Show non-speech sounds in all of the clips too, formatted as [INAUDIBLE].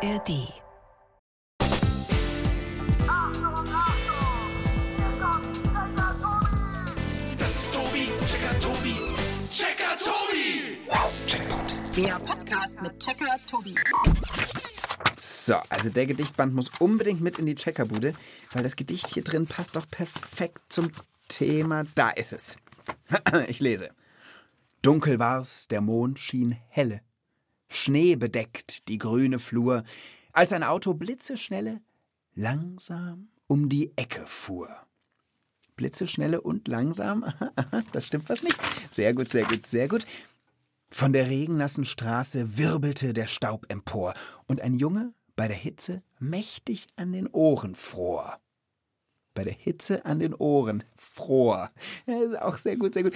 ARD. Das ist Tobi, Checker Tobi, Checker Tobi. Checkpoint. Der Podcast mit Checker Tobi. So, also der Gedichtband muss unbedingt mit in die Checkerbude, weil das Gedicht hier drin passt doch perfekt zum Thema. Da ist es. [CLEARS THROAT] Ich lese. Dunkel war's, der Mond schien helle. Schnee bedeckt die grüne Flur, als ein Auto blitzeschnelle langsam um die Ecke fuhr. Blitzeschnelle und langsam? [LAUGHS] Aha, aha, das stimmt was nicht. Sehr gut, sehr gut, sehr gut. Von der regennassen Straße wirbelte der Staub empor, und ein Junge bei der Hitze mächtig an den Ohren fror. Bei der Hitze an den Ohren fror. Auch sehr gut, sehr gut.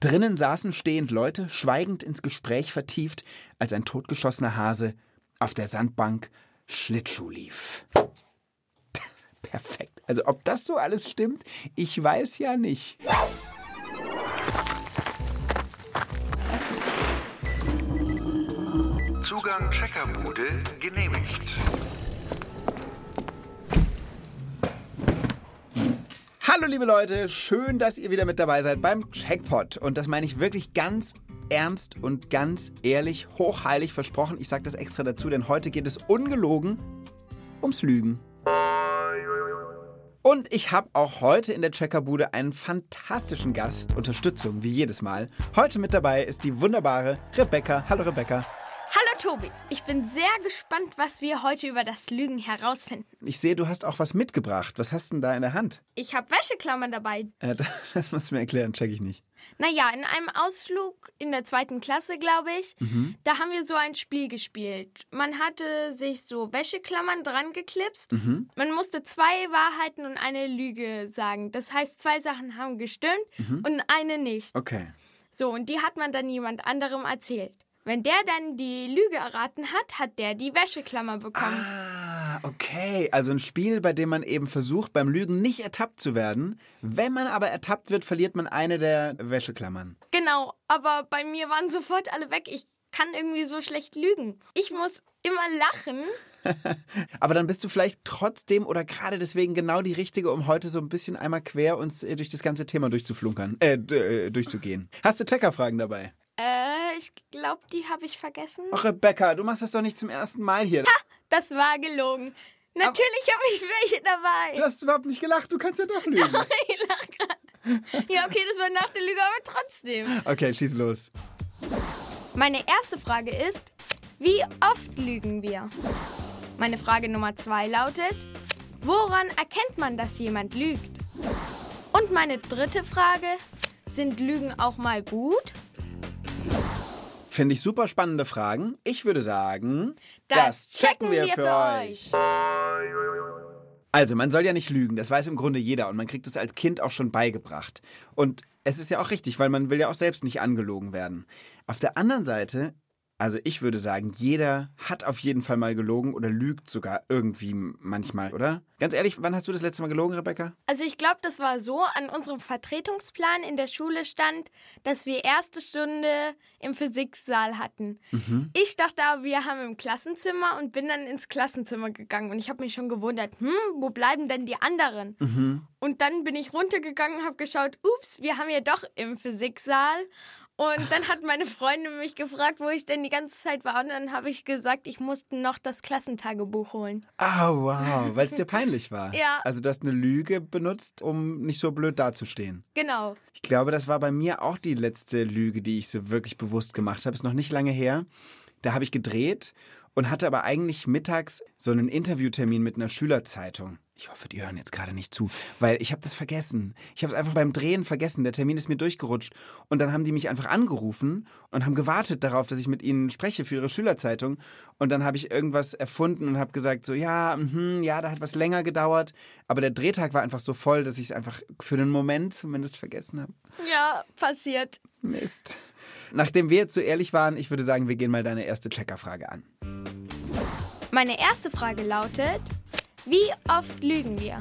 Drinnen saßen stehend Leute, schweigend ins Gespräch vertieft, als ein totgeschossener Hase auf der Sandbank Schlittschuh lief. [LAUGHS] Perfekt. Also ob das so alles stimmt, ich weiß ja nicht. Zugang Checkerbude genehmigt. Hallo liebe Leute, schön, dass ihr wieder mit dabei seid beim Checkpot. Und das meine ich wirklich ganz ernst und ganz ehrlich, hochheilig versprochen. Ich sage das extra dazu, denn heute geht es ungelogen ums Lügen. Und ich habe auch heute in der Checkerbude einen fantastischen Gast, Unterstützung wie jedes Mal. Heute mit dabei ist die wunderbare Rebecca. Hallo Rebecca. Hallo Tobi, ich bin sehr gespannt, was wir heute über das Lügen herausfinden. Ich sehe, du hast auch was mitgebracht. Was hast du denn da in der Hand? Ich habe Wäscheklammern dabei. Äh, [LAUGHS] das, das musst du mir erklären, check ich nicht. Naja, in einem Ausflug in der zweiten Klasse, glaube ich, da haben wir so ein Spiel gespielt. Man hatte sich so Wäscheklammern dran geklipst. Man musste zwei Wahrheiten und eine Lüge sagen. Das heißt, zwei Sachen haben gestimmt und eine nicht. Okay. So, und die hat man dann jemand anderem erzählt. Wenn der dann die Lüge erraten hat, hat der die Wäscheklammer bekommen. Ah, okay. Also ein Spiel, bei dem man eben versucht, beim Lügen nicht ertappt zu werden. Wenn man aber ertappt wird, verliert man eine der Wäscheklammern. Genau, aber bei mir waren sofort alle weg. Ich kann irgendwie so schlecht lügen. Ich muss immer lachen. [LAUGHS] Aber dann bist du vielleicht trotzdem oder gerade deswegen genau die Richtige, um heute so ein bisschen einmal quer uns äh, durch das ganze Thema durchzuflunkern, äh, äh durchzugehen. Hast du Checkerfragen dabei? Äh, ich glaube, die habe ich vergessen. Ach, Rebecca, du machst das doch nicht zum ersten Mal hier. Das war gelogen. Natürlich habe ich welche dabei. Du hast überhaupt nicht gelacht, du kannst ja doch lügen. [LAUGHS] Ich lach grad. Ja, okay, das war nach der Lüge, aber trotzdem. Okay, schieß los. Meine erste Frage ist, wie oft lügen wir? Meine Frage Nummer zwei lautet, woran erkennt man, dass jemand lügt? Und meine dritte Frage, sind Lügen auch mal gut? Finde ich super spannende Fragen. Ich würde sagen, Das checken wir für euch. Also, man soll ja nicht lügen, das weiß im Grunde jeder und man kriegt es als Kind auch schon beigebracht. Und es ist ja auch richtig, weil man will ja auch selbst nicht angelogen werden. Auf der anderen Seite, also ich würde sagen, jeder hat auf jeden Fall mal gelogen oder lügt sogar irgendwie manchmal, oder? Ganz ehrlich, wann hast du das letzte Mal gelogen, Rebecca? Also ich glaube, das war so, an unserem Vertretungsplan in der Schule stand, dass wir erste Stunde im Physiksaal hatten. Ich dachte aber, wir haben im Klassenzimmer und bin dann ins Klassenzimmer gegangen und ich habe mich schon gewundert, hm, wo bleiben denn die anderen? Und dann bin ich runtergegangen und habe geschaut, ups, wir haben ja doch im Physiksaal. Und dann hat meine Freundin mich gefragt, wo ich denn die ganze Zeit war. Und dann habe ich gesagt, ich musste noch das Klassentagebuch holen. Ah, wow, weil es dir peinlich war. [LAUGHS] Ja. Also du hast eine Lüge benutzt, um nicht so blöd dazustehen. Genau. Ich glaube, das war bei mir auch die letzte Lüge, die ich so wirklich bewusst gemacht habe. Ist noch nicht lange her. Da habe ich gedreht und hatte aber eigentlich mittags so einen Interviewtermin mit einer Schülerzeitung. Ich hoffe, die hören jetzt gerade nicht zu, weil ich habe das vergessen. Ich habe es einfach beim Drehen vergessen. Der Termin ist mir durchgerutscht. Und dann haben die mich einfach angerufen und haben gewartet darauf, dass ich mit ihnen spreche für ihre Schülerzeitung. Und dann habe ich irgendwas erfunden und habe gesagt, so ja, mhm, ja, da hat was länger gedauert. Aber der Drehtag war einfach so voll, dass ich es einfach für einen Moment zumindest vergessen habe. Ja, passiert. Mist. Nachdem wir jetzt so ehrlich waren, ich würde sagen, wir gehen mal deine erste Checkerfrage an. Meine erste Frage lautet, wie oft lügen wir?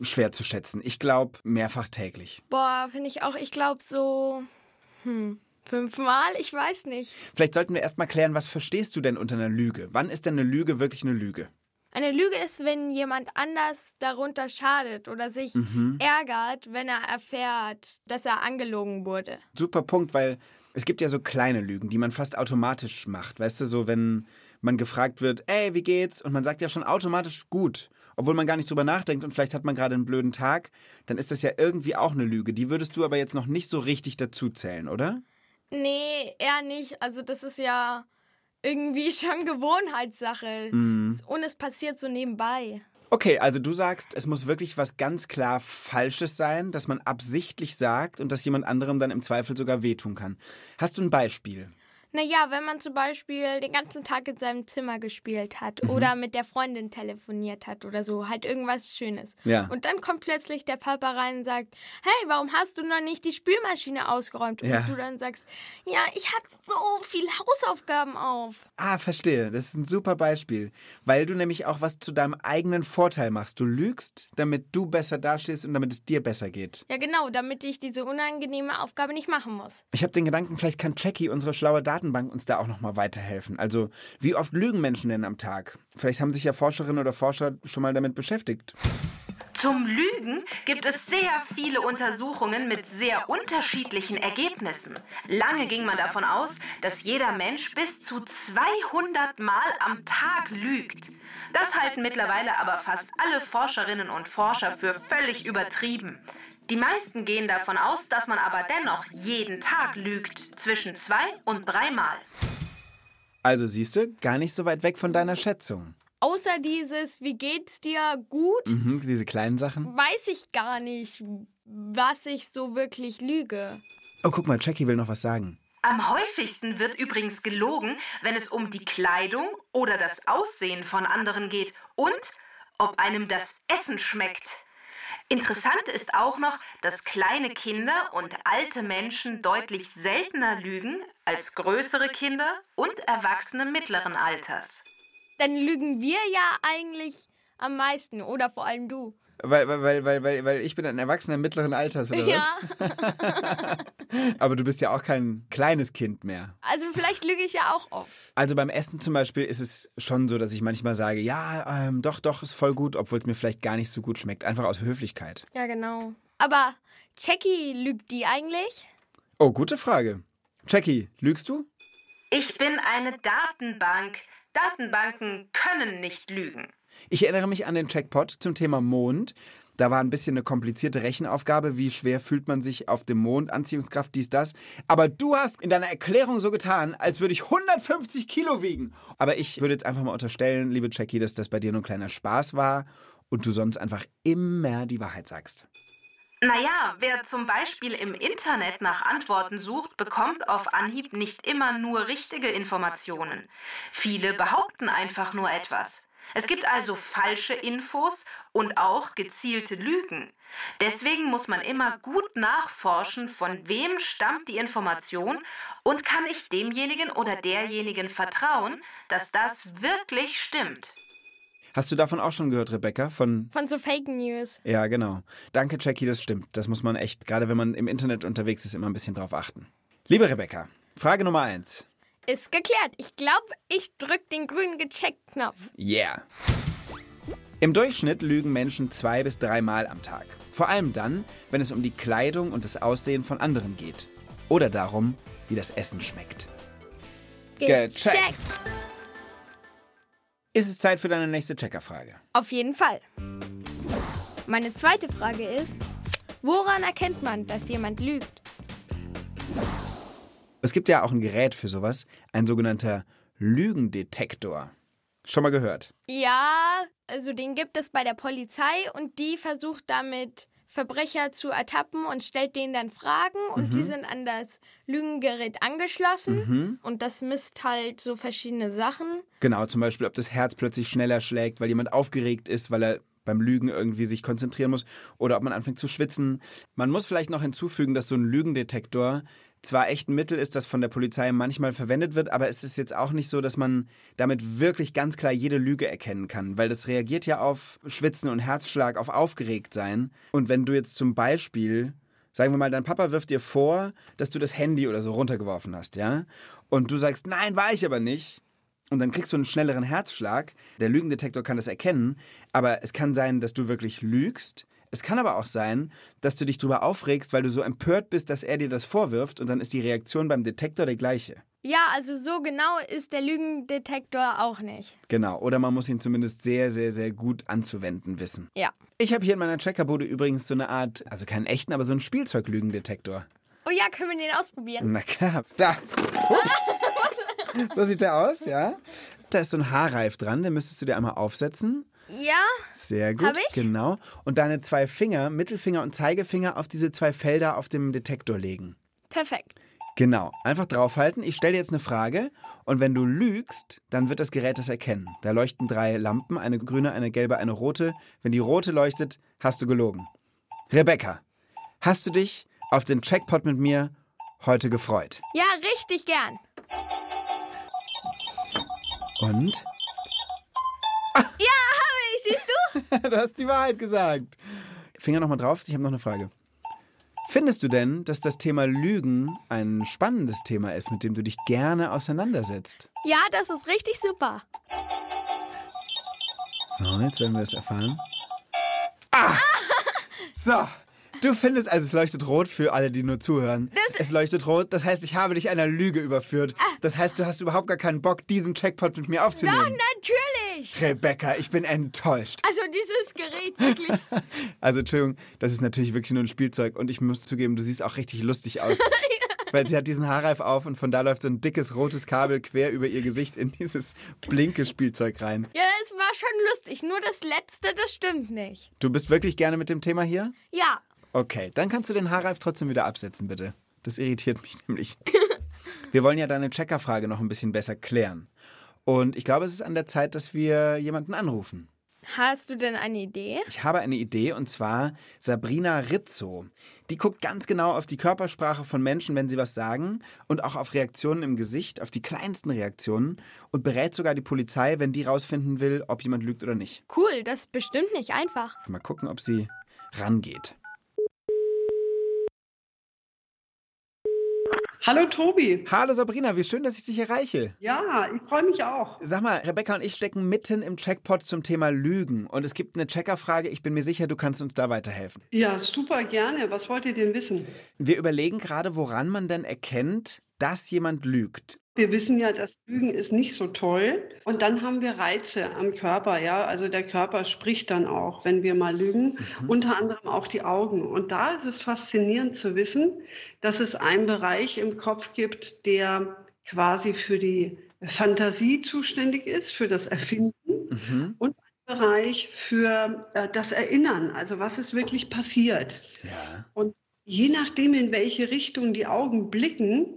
Schwer zu schätzen. Ich glaube, mehrfach täglich. Boah, finde ich auch, ich glaube so, hm, Fünfmal? Ich weiß nicht. Vielleicht sollten wir erstmal klären, was verstehst du denn unter einer Lüge? Wann ist denn eine Lüge wirklich eine Lüge? Eine Lüge ist, wenn jemand anders darunter schadet oder sich ärgert, wenn er erfährt, dass er angelogen wurde. Super Punkt, weil es gibt ja so kleine Lügen, die man fast automatisch macht. Weißt du, so wenn man gefragt wird, ey, wie geht's? Und man sagt ja schon automatisch gut, obwohl man gar nicht drüber nachdenkt und vielleicht hat man gerade einen blöden Tag, dann ist das ja irgendwie auch eine Lüge. Die würdest du aber jetzt noch nicht so richtig dazu zählen, oder? Nee, eher nicht. Also das ist ja irgendwie [LAUGHS] schon Gewohnheitssache. Und es passiert so nebenbei. Okay, also du sagst, es muss wirklich was ganz klar Falsches sein, dass man absichtlich sagt und dass jemand anderem dann im Zweifel sogar wehtun kann. Hast du ein Beispiel? Naja, wenn man zum Beispiel den ganzen Tag in seinem Zimmer gespielt hat Mhm. oder mit der Freundin telefoniert hat oder so, halt irgendwas Schönes. Ja. Und dann kommt plötzlich der Papa rein und sagt, hey, warum hast du noch nicht die Spülmaschine ausgeräumt? Ja. Und du dann sagst, ja, ich hatte so viel Hausaufgaben auf. Ah, verstehe. Das ist ein super Beispiel. Weil du nämlich auch was zu deinem eigenen Vorteil machst. Du lügst, damit du besser dastehst und damit es dir besser geht. Ja, genau, damit ich diese unangenehme Aufgabe nicht machen muss. Ich habe den Gedanken, vielleicht kann Jackie, unsere schlaue Datenbank, uns da auch nochmal weiterhelfen. Also, wie oft lügen Menschen denn am Tag? Vielleicht haben sich ja Forscherinnen oder Forscher schon mal damit beschäftigt. Zum Lügen gibt es sehr viele Untersuchungen mit sehr unterschiedlichen Ergebnissen. Lange ging man davon aus, dass jeder Mensch bis zu 200 Mal am Tag lügt. Das halten mittlerweile aber fast alle Forscherinnen und Forscher für völlig übertrieben. Die meisten gehen davon aus, dass man aber dennoch jeden Tag lügt, zwischen zwei und dreimal. Also siehst du, gar nicht so weit weg von deiner Schätzung. Außer dieses, wie geht's dir gut, Mhm, diese kleinen Sachen. weiß ich gar nicht, was ich so wirklich lüge. Oh, guck mal, Jackie will noch was sagen. Am häufigsten wird übrigens gelogen, wenn es um die Kleidung oder das Aussehen von anderen geht und ob einem das Essen schmeckt. Interessant ist auch noch, dass kleine Kinder und alte Menschen deutlich seltener lügen als größere Kinder und Erwachsene mittleren Alters. Dann lügen wir ja eigentlich am meisten oder vor allem du. Weil, weil, weil, weil, weil, ich bin ein Erwachsener mittleren Alters, oder Ja, was? [LAUGHS] Aber du bist ja auch kein kleines Kind mehr. also vielleicht lüge ich ja auch oft. Also beim Essen zum Beispiel ist es schon so, dass ich manchmal sage, ja, ähm, doch, doch, ist voll gut, obwohl es mir vielleicht gar nicht so gut schmeckt. Einfach aus Höflichkeit. Ja, genau. Aber Jackie lügt die eigentlich? Oh, gute Frage. Jackie, lügst du? Ich bin eine Datenbank. Datenbanken können nicht lügen. Ich erinnere mich an den Checkpot zum Thema Mond. Da war ein bisschen eine komplizierte Rechenaufgabe. Wie schwer fühlt man sich auf dem Mond? Anziehungskraft, dies, das. Aber du hast in deiner Erklärung so getan, als würde ich 150 Kilo wiegen. Aber ich würde jetzt einfach mal unterstellen, liebe Jackie, dass das bei dir nur ein kleiner Spaß war und du sonst einfach immer die Wahrheit sagst. Naja, wer zum Beispiel im Internet nach Antworten sucht, bekommt auf Anhieb nicht immer nur richtige Informationen. Viele behaupten einfach nur etwas. Es gibt also falsche Infos und auch gezielte Lügen. Deswegen muss man immer gut nachforschen, von wem stammt die Information und kann ich demjenigen oder derjenigen vertrauen, dass das wirklich stimmt. Hast du davon auch schon gehört, Rebecca? Von. Von so Fake News. Ja, genau. Danke, Jackie, das stimmt. Das muss man echt, gerade wenn man im Internet unterwegs ist, immer ein bisschen drauf achten. Liebe Rebecca, Frage Nummer eins. Ist geklärt. Ich glaube, ich drück den grünen Gecheckt-Knopf. Yeah. Im Durchschnitt lügen Menschen zwei bis dreimal am Tag. Vor allem dann, wenn es um die Kleidung und das Aussehen von anderen geht. Oder darum, wie das Essen schmeckt. Gecheckt. Ist es Zeit für deine nächste Checkerfrage? Auf jeden Fall. Meine zweite Frage ist, woran erkennt man, dass jemand lügt? Es gibt ja auch ein Gerät für sowas, ein sogenannter Lügendetektor. Schon mal gehört? Ja, also den gibt es bei der Polizei und die versucht damit Verbrecher zu ertappen und stellt denen dann Fragen und die sind an das Lügengerät angeschlossen und das misst halt so verschiedene Sachen. Genau, zum Beispiel, ob das Herz plötzlich schneller schlägt, weil jemand aufgeregt ist, weil er beim Lügen irgendwie sich konzentrieren muss oder ob man anfängt zu schwitzen. Man muss vielleicht noch hinzufügen, dass so ein Lügendetektor zwar echt ein Mittel ist, das von der Polizei manchmal verwendet wird, aber es ist jetzt auch nicht so, dass man damit wirklich ganz klar jede Lüge erkennen kann, weil das reagiert ja auf Schwitzen und Herzschlag, auf Aufgeregtsein. Und wenn du jetzt zum Beispiel Sagen wir mal, dein Papa wirft dir vor, dass du das Handy oder so runtergeworfen hast, ja? Und du sagst, nein, war ich aber nicht. Und dann kriegst du einen schnelleren Herzschlag. Der Lügendetektor kann das erkennen. Aber es kann sein, dass du wirklich lügst. Es kann aber auch sein, dass du dich darüber aufregst, weil du so empört bist, dass er dir das vorwirft. Und dann ist die Reaktion beim Detektor die gleiche. Ja, also so genau ist der Lügendetektor auch nicht. Genau. Oder man muss ihn zumindest sehr, sehr, sehr gut anzuwenden wissen. Ja. Ich habe hier in meiner Checkerbude übrigens so eine Art, also keinen echten, aber so einen Spielzeuglügendetektor. Oh ja, können wir den ausprobieren? Na klar, da. [LAUGHS] So sieht der aus, ja. Da ist so ein Haarreif dran, den müsstest du dir einmal aufsetzen. Ja, Sehr gut. Hab ich? Genau. Und deine zwei Finger, Mittelfinger und Zeigefinger, auf diese zwei Felder auf dem Detektor legen. perfekt. Genau. Einfach draufhalten. Ich stelle dir jetzt eine Frage. Und wenn du lügst, dann wird das Gerät das erkennen. Da leuchten drei Lampen, eine grüne, eine gelbe, eine rote. Wenn die rote leuchtet, hast du gelogen. Rebecca, hast du dich auf den Checkpot mit mir heute gefreut? Ja, richtig gern. Und? Ja, ich, siehst [LAUGHS] du? hast die Wahrheit gesagt. Finger nochmal drauf, ich habe noch eine Frage. Findest du denn, dass das Thema Lügen ein spannendes Thema ist, mit dem du dich gerne auseinandersetzt? Ja, das ist richtig super. So, jetzt werden wir das erfahren. Ah! [LAUGHS] So, du findest, also es leuchtet rot für alle, die nur zuhören. Das- es leuchtet rot, das heißt, ich habe dich einer Lüge überführt. Das heißt, du hast überhaupt gar keinen Bock, diesen Checkpot mit mir aufzunehmen. Natürlich. Rebecca, ich bin enttäuscht. Also dieses Gerät wirklich. [LAUGHS] Also, Entschuldigung, das ist natürlich wirklich nur ein Spielzeug und ich muss zugeben, du siehst auch richtig lustig aus. [LAUGHS] Weil sie hat diesen Haarreif auf und von da läuft so ein dickes rotes Kabel quer über ihr Gesicht in dieses blinke Spielzeug rein. Ja, es war schon lustig. Nur das letzte, das stimmt nicht. Du bist wirklich gerne mit dem Thema hier? Ja. Okay, dann kannst du den Haarreif trotzdem wieder absetzen, bitte. Das irritiert mich [LAUGHS] nämlich. Wir wollen ja deine Checkerfrage noch ein bisschen besser klären. Und ich glaube, es ist an der Zeit, dass wir jemanden anrufen. Hast du denn eine Idee? Ich habe eine Idee und zwar Sabrina Rizzo. Die guckt ganz genau auf die Körpersprache von Menschen, wenn sie was sagen und auch auf Reaktionen im Gesicht, auf die kleinsten Reaktionen und berät sogar die Polizei, wenn die rausfinden will, ob jemand lügt oder nicht. Cool, das ist bestimmt nicht einfach. Mal gucken, ob sie rangeht. Hallo Tobi. Hallo Sabrina, wie schön, dass ich dich erreiche. Ja, ich freue mich auch. Sag mal, Rebecca und ich stecken mitten im Checkpot zum Thema Lügen und es gibt eine Checkerfrage. Ich bin mir sicher, du kannst uns da weiterhelfen. Ja, super gerne. Was wollt ihr denn wissen? Wir überlegen gerade, woran man denn erkennt, dass jemand lügt. Wir wissen ja, dass Lügen ist nicht so toll. Und dann haben wir Reize am Körper, ja. Also der Körper spricht dann auch, wenn wir mal lügen. Unter anderem auch die Augen. Und da ist es faszinierend zu wissen, dass es einen Bereich im Kopf gibt, der quasi für die Fantasie zuständig ist, für das Erfinden. Und einen Bereich für äh, das Erinnern, also was ist wirklich passiert. Ja. Und je nachdem, in welche Richtung die Augen blicken,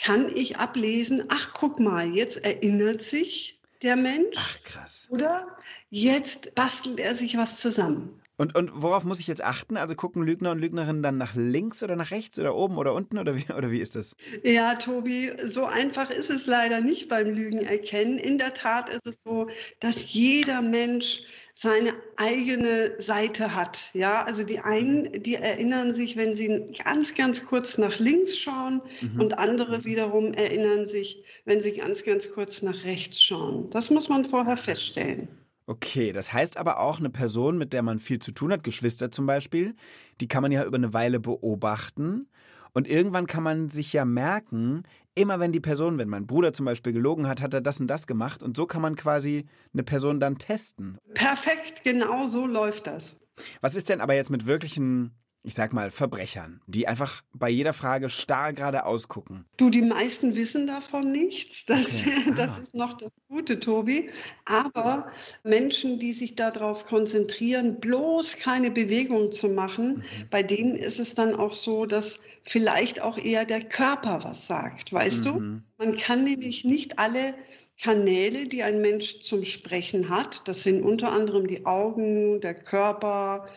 kann ich ablesen, ach guck mal, jetzt erinnert sich der Mensch Ach, krass. oder jetzt bastelt er sich was zusammen. Und, und worauf muss ich jetzt achten? Also gucken Lügner und Lügnerinnen dann nach links oder nach rechts oder oben oder unten oder wie, [LAUGHS] oder wie ist das? Ja, Tobi, so einfach ist es leider nicht beim Lügen erkennen. In der Tat ist es so, dass jeder Mensch seine eigene Seite hat. Ja, also die einen, die erinnern sich, wenn sie ganz, ganz kurz nach links schauen und andere wiederum erinnern sich, wenn sie ganz, ganz kurz nach rechts schauen. Das muss man vorher feststellen. Okay, das heißt aber auch, eine Person, mit der man viel zu tun hat, Geschwister zum Beispiel, die kann man ja über eine Weile beobachten. Und irgendwann kann man sich ja merken, immer wenn die Person, wenn mein Bruder zum Beispiel gelogen hat, hat er das und das gemacht. Und so kann man quasi eine Person dann testen. Perfekt, genau so läuft das. Was ist denn aber jetzt mit wirklichen, ich sag mal, Verbrechern, die einfach bei jeder Frage starr geradeaus gucken? Du, die meisten wissen davon nichts. Das, Okay. [LAUGHS] das Ah. ist noch das Gute, Tobi. Aber Menschen, die sich darauf konzentrieren, bloß keine Bewegung zu machen, bei denen ist es dann auch so, dass vielleicht auch eher der Körper was sagt, weißt du? Man kann nämlich nicht alle Kanäle, die ein Mensch zum Sprechen hat, das sind unter anderem die Augen, der Körper,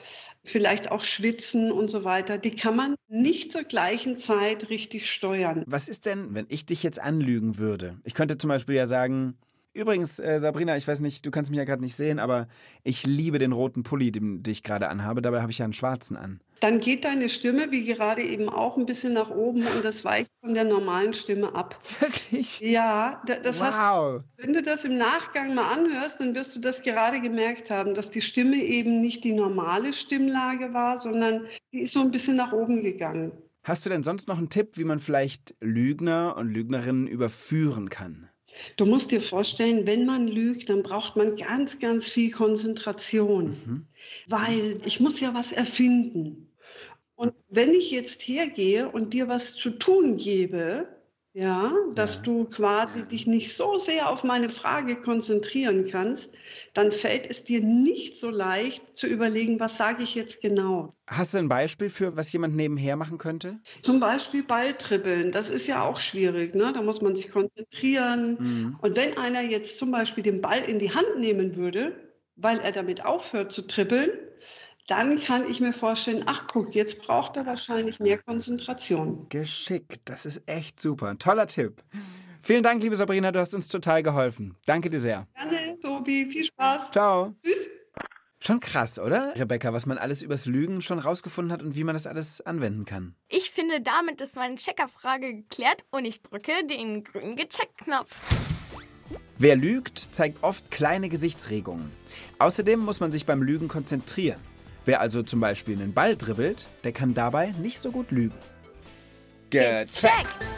vielleicht auch Schwitzen und so weiter, die kann man nicht zur gleichen Zeit richtig steuern. Was ist denn, wenn ich dich jetzt anlügen würde? Ich könnte zum Beispiel ja sagen, Übrigens, äh, Sabrina, ich weiß nicht, du kannst mich ja gerade nicht sehen, aber ich liebe den roten Pulli, den, den ich gerade anhabe. Dabei habe ich ja einen schwarzen an. Dann geht deine Stimme, wie gerade eben auch, ein bisschen nach oben und das weicht von der normalen Stimme ab. Wirklich? Ja, da- das hast wow. Wenn du das im Nachgang mal anhörst, dann wirst du das gerade gemerkt haben, dass die Stimme eben nicht die normale Stimmlage war, sondern die ist so ein bisschen nach oben gegangen. Hast du denn sonst noch einen Tipp, wie man vielleicht Lügner und Lügnerinnen überführen kann? Du musst dir vorstellen, wenn man lügt, dann braucht man ganz, ganz viel Konzentration, weil ich muss ja was erfinden. Und wenn ich jetzt hergehe und dir was zu tun gebe, ja, dass Ja. du quasi dich nicht so sehr auf meine Frage konzentrieren kannst, dann fällt es dir nicht so leicht zu überlegen, was sage ich jetzt genau. Hast du ein Beispiel für, was jemand nebenher machen könnte? Zum Beispiel Balltribbeln, das ist ja auch schwierig, ne? Da muss man sich konzentrieren. Mhm. Und wenn einer jetzt zum Beispiel den Ball in die Hand nehmen würde, weil er damit aufhört zu tribbeln, dann kann ich mir vorstellen, ach guck, jetzt braucht er wahrscheinlich mehr Konzentration. Geschickt, das ist echt super. Ein toller Tipp. Vielen Dank, liebe Sabrina, du hast uns total geholfen. Danke dir sehr. Gerne, Tobi, viel Spaß. Ciao. Tschüss. Schon krass, oder, Rebecca, was man alles übers Lügen schon rausgefunden hat und wie man das alles anwenden kann. Ich finde, damit ist meine Checkerfrage geklärt und ich drücke den grünen Gecheckt-Knopf. Wer lügt, zeigt oft kleine Gesichtsregungen. Außerdem muss man sich beim Lügen konzentrieren. Wer also zum Beispiel einen Ball dribbelt, der kann dabei nicht so gut lügen. Checkt!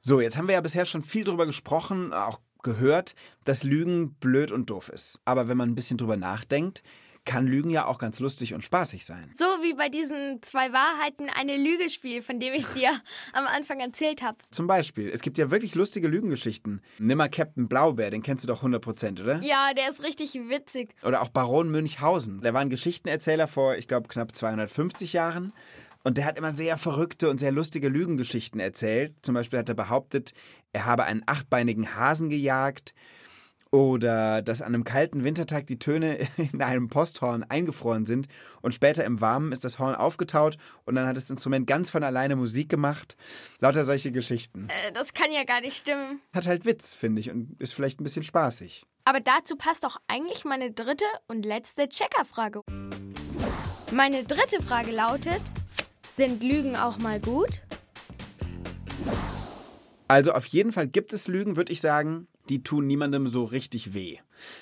So, jetzt haben wir ja bisher schon viel drüber gesprochen, auch gehört, dass Lügen blöd und doof ist. Aber wenn man ein bisschen drüber nachdenkt, kann Lügen ja auch ganz lustig und spaßig sein. So wie bei diesem zwei Wahrheiten, eine Lüge-Spiel, von dem ich dir [LAUGHS] am Anfang erzählt habe. Zum Beispiel, es gibt ja wirklich lustige Lügengeschichten. Nimm mal Captain Blaubeer, den kennst du doch 100%, oder? Ja, der ist richtig witzig. Oder auch Baron Münchhausen. Der war ein Geschichtenerzähler vor, ich glaube, knapp 250 Jahren. Und der hat immer sehr verrückte und sehr lustige Lügengeschichten erzählt. Zum Beispiel hat er behauptet, er habe einen achtbeinigen Hasen gejagt. Oder dass an einem kalten Wintertag die Töne [LAUGHS] in einem Posthorn eingefroren sind und später im Warmen ist das Horn aufgetaut und dann hat das Instrument ganz von alleine Musik gemacht. Lauter solche Geschichten. Äh, das kann ja gar nicht stimmen. Hat halt Witz, finde ich, und ist vielleicht ein bisschen spaßig. Aber dazu passt doch eigentlich meine dritte und letzte Checkerfrage. Meine dritte Frage lautet, sind Lügen auch mal gut? Also auf jeden Fall gibt es Lügen, würde ich sagen, die tun niemandem so richtig weh.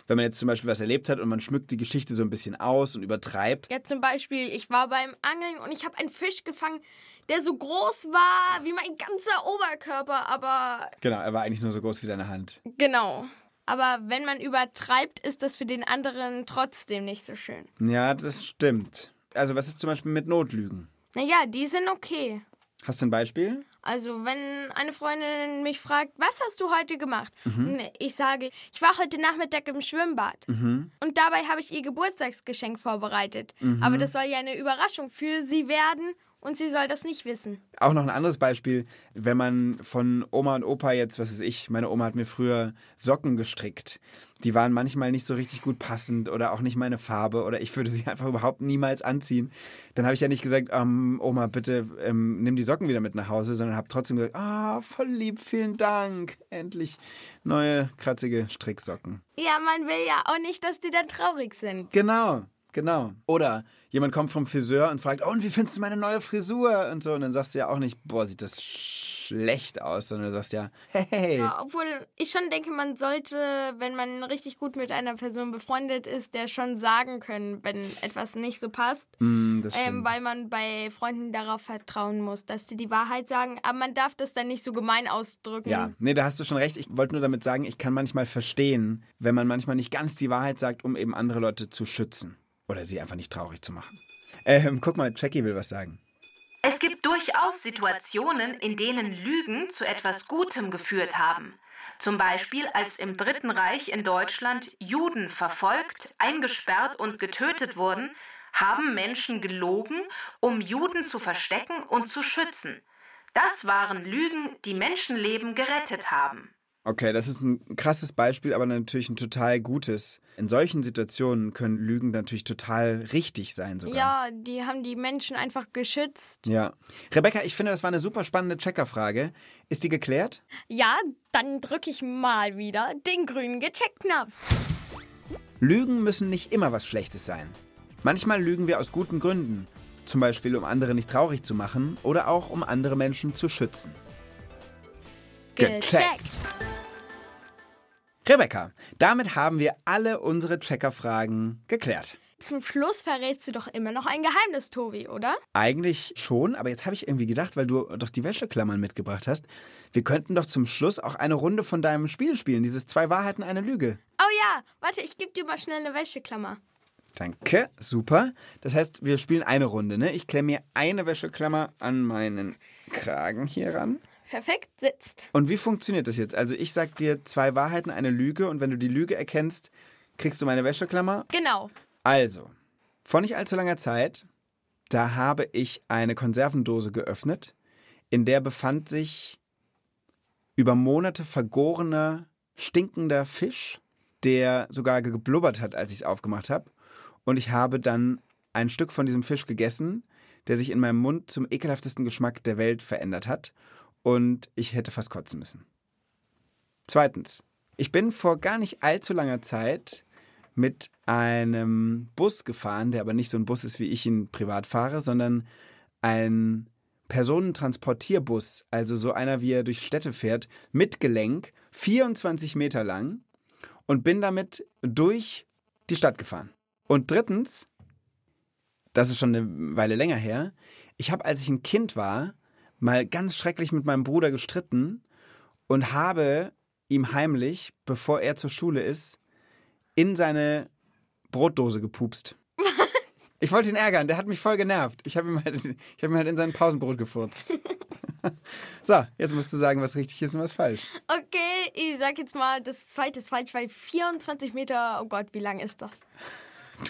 Wenn man jetzt zum Beispiel was erlebt hat und man schmückt die Geschichte so ein bisschen aus und übertreibt. Ja, zum Beispiel, ich war beim Angeln und ich habe einen Fisch gefangen, der so groß war wie mein ganzer Oberkörper, aber Genau, er war eigentlich nur so groß wie deine Hand. genau. Aber wenn man übertreibt, ist das für den anderen trotzdem nicht so schön. Ja, das stimmt. Also was ist zum Beispiel mit Notlügen? Naja, die sind okay. Hast du ein Beispiel? Also, wenn eine Freundin mich fragt, was hast du heute gemacht? Und Ich sage, ich war heute Nachmittag im Schwimmbad. Und dabei habe ich ihr Geburtstagsgeschenk vorbereitet. Aber das soll ja eine Überraschung für sie werden und sie soll das nicht wissen. Auch noch ein anderes Beispiel, wenn man von Oma und Opa jetzt, was weiß ich, meine Oma hat mir früher Socken gestrickt. Die waren manchmal nicht so richtig gut passend oder auch nicht meine Farbe oder ich würde sie [LAUGHS] einfach überhaupt niemals anziehen. Dann habe ich ja nicht gesagt, ähm, Oma, bitte ähm, nimm die Socken wieder mit nach Hause, sondern habe trotzdem gesagt, ah, voll lieb, vielen Dank. Endlich neue kratzige Stricksocken. Ja, man will ja auch nicht, dass die dann traurig sind. Genau, genau. Oder jemand kommt vom Friseur und fragt, oh, und wie findest du meine neue Frisur? Und so. Und dann sagst du ja auch nicht, boah, sieht das schlecht aus, sondern du sagst ja, hey. Ja, obwohl ich schon denke, man sollte, wenn man richtig gut mit einer Person befreundet ist, der schon sagen können, wenn etwas nicht so passt. Mm, Ähm, weil man bei Freunden darauf vertrauen muss, dass die die Wahrheit sagen. Aber man darf das dann nicht so gemein ausdrücken. ja, nee, da hast du schon recht. Ich wollte nur damit sagen, ich kann manchmal verstehen, wenn man manchmal nicht ganz die Wahrheit sagt, um eben andere Leute zu schützen. Oder sie einfach nicht traurig zu machen. Ähm, guck mal, Jackie will was sagen. Es gibt durchaus Situationen, in denen Lügen zu etwas Gutem geführt haben. Zum Beispiel, als im Dritten Reich in Deutschland Juden verfolgt, eingesperrt und getötet wurden, haben Menschen gelogen, um Juden zu verstecken und zu schützen. Das waren Lügen, die Menschenleben gerettet haben. Okay, das ist ein krasses Beispiel, aber natürlich ein total gutes. In solchen Situationen können Lügen natürlich total richtig sein sogar. Ja, die haben die Menschen einfach geschützt. Ja. Rebecca, ich finde, das war eine super spannende Checkerfrage. Ist die geklärt? Ja, dann drücke ich mal wieder den grünen Gecheckt-Knopf. Lügen müssen nicht immer was Schlechtes sein. Manchmal lügen wir aus guten Gründen. Zum Beispiel, um andere nicht traurig zu machen oder auch um andere Menschen zu schützen. Gecheckt. Rebecca, damit haben wir alle unsere Checkerfragen geklärt. Zum Schluss verrätst du doch immer noch ein Geheimnis, Tobi, oder? Eigentlich schon, aber jetzt habe ich irgendwie gedacht, weil du doch die Wäscheklammern mitgebracht hast, wir könnten doch zum Schluss auch eine Runde von deinem Spiel spielen, dieses zwei Wahrheiten, eine Lüge. Oh ja, warte, ich gebe dir mal schnell eine Wäscheklammer. Danke, super. Das heißt, wir spielen eine Runde, ne? Ich klemme mir eine Wäscheklammer an meinen Kragen hier ran. Perfekt, sitzt. Und wie funktioniert das jetzt? Also ich sag dir zwei Wahrheiten, eine Lüge und wenn du die Lüge erkennst, kriegst du meine Wäscheklammer. Genau. Also, vor nicht allzu langer Zeit, da habe ich eine Konservendose geöffnet, in der befand sich über Monate vergorener, stinkender Fisch, der sogar geblubbert hat, als ich es aufgemacht habe. Und ich habe dann ein Stück von diesem Fisch gegessen, der sich in meinem Mund zum ekelhaftesten Geschmack der Welt verändert hat. Und ich hätte fast kotzen müssen. Zweitens, ich bin vor gar nicht allzu langer Zeit mit einem Bus gefahren, der aber nicht so ein Bus ist, wie ich ihn privat fahre, sondern ein Personentransportierbus, also so einer, wie er durch Städte fährt, mit Gelenk, 24 Meter lang und bin damit durch die Stadt gefahren. Und drittens, das ist schon eine Weile länger her, ich habe, als ich ein Kind war, mal ganz schrecklich mit meinem Bruder gestritten und habe ihm heimlich, bevor er zur Schule ist, in seine Brotdose gepupst. Ich wollte ihn ärgern, der hat mich voll genervt. Ich habe ihm, halt, ich hab ihm halt in sein Pausenbrot gefurzt. [LAUGHS] so, jetzt musst du sagen, was richtig ist und was falsch. Okay, ich sag jetzt mal, das zweite ist falsch, weil 24 Meter, oh Gott, wie lang ist das?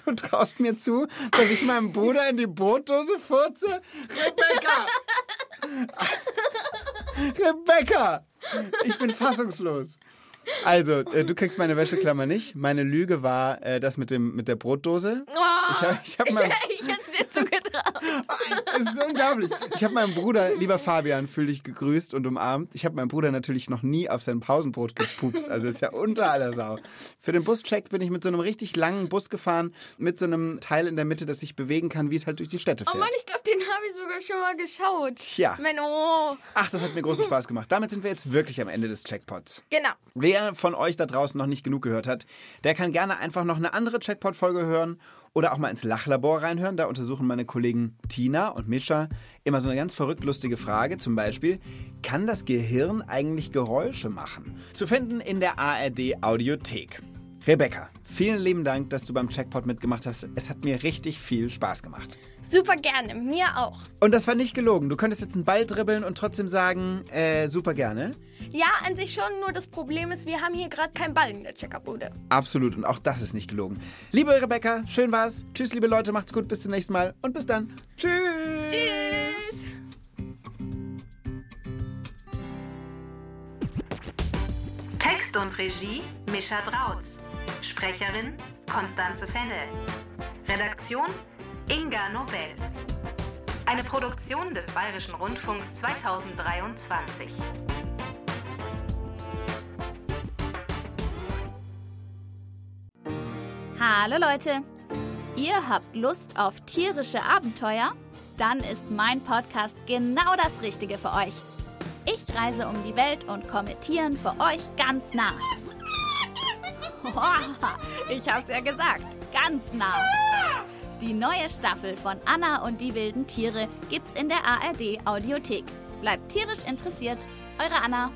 Du traust mir zu, dass ich meinem Bruder in die Brotdose furze? Rebecca! Rebecca! Ich bin fassungslos. Also, äh, du kriegst meine Wäscheklammer nicht. Meine Lüge war äh, das mit, dem, mit der Brotdose. Oh, Ich habe ich hab ich hätte es [LAUGHS] dir zugetraut. das ist so unglaublich. Ich habe meinem Bruder, lieber Fabian, fühl dich gegrüßt und umarmt. Ich habe meinem Bruder natürlich noch nie auf sein Pausenbrot gepupst. Also ist ja unter aller Sau. Für den Buscheck bin ich mit so einem richtig langen Bus gefahren, mit so einem Teil in der Mitte, das sich bewegen kann, wie es halt durch die Städte Oh fährt. Mann, ich glaube, den habe ich sogar schon mal geschaut. Tja. Menno. Ach, das hat mir großen Spaß gemacht. Damit sind wir jetzt wirklich am Ende des Checkpots. Genau. Wer von euch da draußen noch nicht genug gehört hat, der kann gerne einfach noch eine andere Checkpot-Folge hören oder auch mal ins Lachlabor reinhören. Da untersuchen meine Kollegen Tina und Mischa immer so eine ganz verrückt lustige Frage. Zum Beispiel, kann das Gehirn eigentlich Geräusche machen? Zu finden in der ARD Audiothek. Rebecca, vielen lieben Dank, dass du beim Checkpot mitgemacht hast. Es hat mir richtig viel Spaß gemacht. Super gerne. Mir auch. Und das war nicht gelogen. Du könntest jetzt einen Ball dribbeln und trotzdem sagen, äh, super gerne. Ja, an sich schon, nur das Problem ist, wir haben hier gerade keinen Ball in der Checkerbude. Absolut. Und auch das ist nicht gelogen. Liebe Rebecca, schön war's. Tschüss, liebe Leute, macht's gut. Bis zum nächsten Mal. Und bis dann. Tschüss. Tschüss. Text und Regie Mischa Drautz. Sprecherin Konstanze Fennel. Redaktion Inga Nobel. Eine Produktion des Bayerischen Rundfunks 2023. Hallo Leute! Ihr habt Lust auf tierische Abenteuer? Dann ist mein Podcast genau das Richtige für euch. Ich reise um die Welt und komme Tieren für euch ganz nah. [LAUGHS] Ich hab's ja gesagt, ganz nah. Die neue Staffel von Anna und die wilden Tiere gibt's in der ARD Audiothek. Bleibt tierisch interessiert, eure Anna.